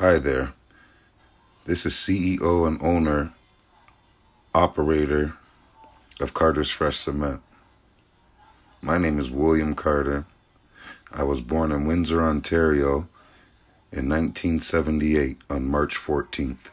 Hi there. This is CEO and owner, operator of Carter's Fresh Cement. My name is William Carter. I was born in Windsor, Ontario in 1978 on March 14th.